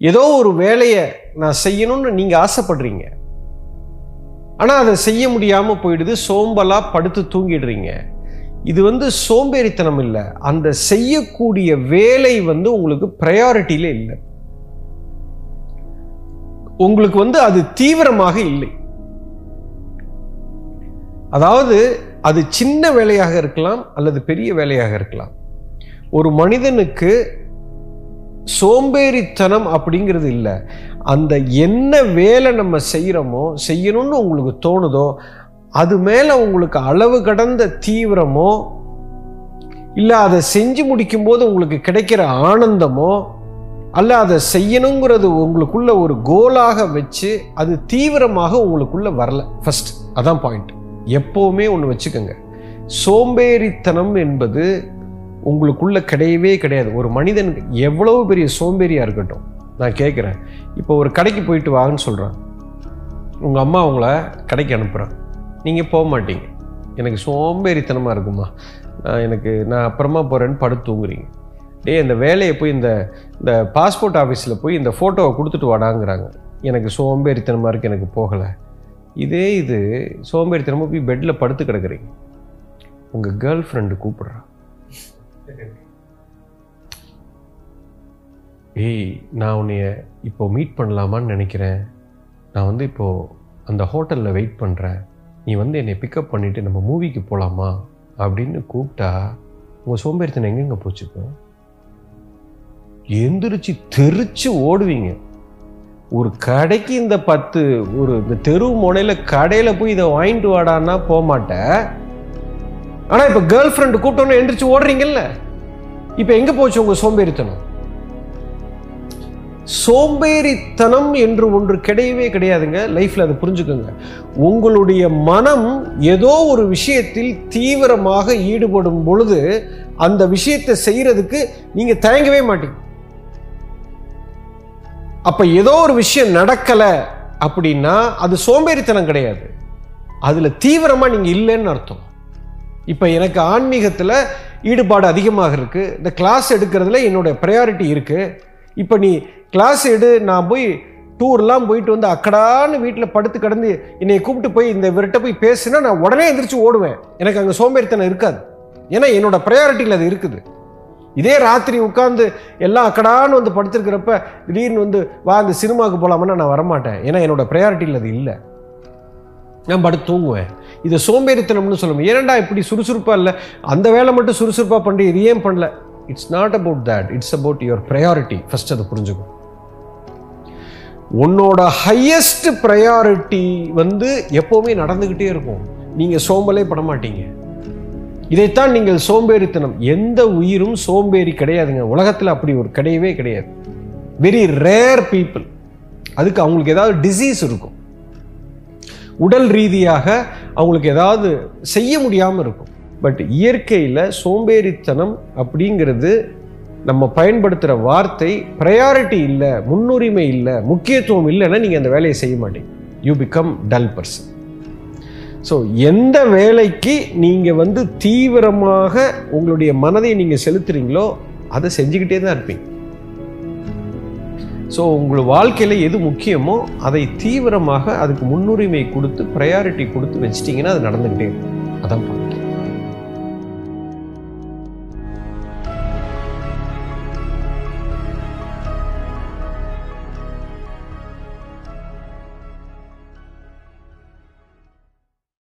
ஏதோ ஒரு வேலையை நான் செய்யணும்னு நீங்கள் ஆசைப்படுறீங்க. ஆனால் அதை செய்ய முடியாமல் போயிடுது சோம்பலாக படுத்து தூங்கிடுறீங்க. இது வந்து சோம்பேறித்தனம் இல்லை. அந்த செய்யக்கூடிய வேலை வந்து உங்களுக்கு ப்ரையாரிட்டியில இல்லை. உங்களுக்கு வந்து அது தீவிரமாக இல்லை. அதாவது அது சின்ன வேலையாக இருக்கலாம் அல்லது பெரிய வேலையாக இருக்கலாம். ஒரு மனிதனுக்கு சோம்பேறித்தனம் அப்படிங்கிறது இல்லை. அந்த என்ன வேலை நம்ம செய்கிறோமோ செய்யணும்னு உங்களுக்கு தோணுதோ அது மேலே உங்களுக்கு அளவு கடந்த தீவிரமோ இல்லை அதை செஞ்சு முடிக்கும்போது உங்களுக்கு கிடைக்கிற ஆனந்தமோ அல்ல அதை செய்யணுங்கிறது உங்களுக்குள்ள ஒரு கோலாக வச்சு அது தீவிரமாக உங்களுக்குள்ள வரல. ஃபஸ்ட் அதான் பாயிண்ட் எப்போவுமே ஒன்று வச்சுக்கோங்க. சோம்பேறித்தனம் என்பது உங்களுக்குள்ளே கிடையவே கிடையாது. ஒரு மனிதனுக்கு எவ்வளோ பெரிய சோம்பேறியாக இருக்கட்டும். நான் கேட்குறேன் இப்போ ஒரு கடைக்கு போயிட்டு வாங்கன்னு சொல்கிறேன் உங்கள் அம்மா உங்கள கடைக்கு அனுப்புகிறேன் நீங்கள் போக மாட்டீங்க. எனக்கு சோம்பேறித்தனமாக இருக்குமா? நான் எனக்கு நான் அப்புறமா போகிறேன்னு படுத்து தூங்குறீங்க. டேய் இந்த வேலையை போய் இந்த இந்த பாஸ்போர்ட் ஆஃபீஸில் போய் இந்த ஃபோட்டோவை கொடுத்துட்டு வாடாங்கிறாங்க. எனக்கு சோம்பேறித்தனமாக இருக்குது எனக்கு போகலை. இதே இது சோம்பேறித்தனமாக போய் பெட்டில் படுத்து கிடக்குறீங்க. உங்கள் கேர்ள் ஃப்ரெண்டு கூப்பிட்றான் ஏய் நான் உன்னைய இப்போ மீட் பண்ணலாமான்னு நினைக்கிறேன். நான் வந்து இப்போது அந்த ஹோட்டலில் வெயிட் பண்ணுறேன் நீ வந்து என்னை பிக்கப் பண்ணிவிட்டு நம்ம மூவிக்கு போகலாமா அப்படின்னு கூப்பிட்டா உங்கள் சோம்பேறித்தனம் எங்கெங்க போச்சுக்கோ எந்திரிச்சு தெரிச்சு ஓடுவீங்க. ஒரு கடைக்கு இந்த பத்து ஒரு இந்த தெரு முனையில் கடையில் போய் இதை வாங்கிட்டு வாடான்னா போக மாட்டேன் ஆனால் இப்போ கேர்ள் ஃப்ரெண்டு கூப்பிட்டோன்னு எந்திரிச்சு ஓடுறீங்கல்ல? இப்போ எங்கே போச்சு உங்கள் சோம்பேறித்தனம்? சோம்பேறித்தனம் என்று ஒன்று கிடையவே கிடையாதுங்க. லைஃப்பில் அதை புரிஞ்சுக்கோங்க. உங்களுடைய மனம் ஏதோ ஒரு விஷயத்தில் தீவிரமாக ஈடுபடும் பொழுது அந்த விஷயத்தை செய்கிறதுக்கு நீங்கள் தயங்கவே மாட்டீங்க. அப்போ ஏதோ ஒரு விஷயம் நடக்கலை அப்படின்னா அது சோம்பேறித்தனம் கிடையாது. அதில் தீவிரமாக நீங்கள் இல்லைன்னு அர்த்தம். இப்போ எனக்கு ஆன்மீகத்தில் ஈடுபாடு அதிகமாக இருக்குது இந்த கிளாஸ் எடுக்கிறதுல என்னோடய ப்ரையாரிட்டி இருக்குது இப்போ நீ கிளாஸ் எடு நான் போய் டூர்லாம் போயிட்டு வந்து அக்கடான்னு வீட்டில் படுத்து கிடந்து என்னை கூப்பிட்டு போய் இந்த இவர்கிட்ட போய் பேசுனா நான் உடனே எந்திரிச்சு ஓடுவேன். எனக்கு அங்கே சோம்பேறித்தனம் இருக்காது. ஏன்னா என்னோட ப்ரையாரிட்டியில் அது இருக்குது. இதே ராத்திரி உட்காந்து எல்லாம் அக்கடான்னு வந்து படுத்துருக்கிறப்ப திடீர்னு வந்து வா இந்த சினிமாவுக்கு போகலாமன்னா நான் வரமாட்டேன். ஏன்னா என்னோடய ப்ரையாரிட்டியில் அது இல்லை. நான் படுத்து தூங்குவேன். இது சோம்பேறித்தனம்னு சொல்லுவேன் ஏன்டா இப்படி சுறுசுறுப்பாக இல்லை? அந்த வேலை மட்டும் சுறுசுறுப்பாக பண்ணி இது ஏன் பண்ணல? It's not about that it's about your priority first அதை புரிஞ்சுக்கும் உன்னோட ஹையஸ்ட் ப்ரையாரிட்டி வந்து எப்போவுமே நடந்துக்கிட்டே இருக்கும். நீங்கள் சோம்பலே பட மாட்டீங்க. இதைத்தான் நீங்கள் சோம்பேறித்தனம். எந்த உயிரும் சோம்பேறி கிடையாதுங்க. உலகத்தில் அப்படி ஒரு கிடையவே கிடையாது. வெரி ரேர் பீப்புள் அதுக்கு அவங்களுக்கு ஏதாவது டிசீஸ் இருக்கும். உடல் ரீதியாக அவங்களுக்கு ஏதாவது செய்ய முடியாமல் இருக்கும். பட் இயற்கையில் சோம்பேறித்தனம் அப்படிங்கிறது நம்ம பயன்படுத்துகிற வார்த்தை ப்ரையாரிட்டி இல்லை முன்னுரிமை இல்லை முக்கியத்துவம் இல்லைன்னா நீங்கள் அந்த வேலையை செய்ய மாட்டீங்க. You become dull person so எந்த வேலைக்கு நீங்கள் வந்து தீவிரமாக உங்களுடைய மனதை நீங்கள் செலுத்துறீங்களோ அதை செஞ்சுக்கிட்டே தான் இருப்பீங்க. ஸோ உங்கள் வாழ்க்கையில் எது முக்கியமோ அதை தீவிரமாக அதுக்கு முன்னுரிமை கொடுத்து ப்ரையாரிட்டி கொடுத்து வச்சிட்டிங்கன்னா அது நடந்துக்கிட்டே இருக்கும். அதான்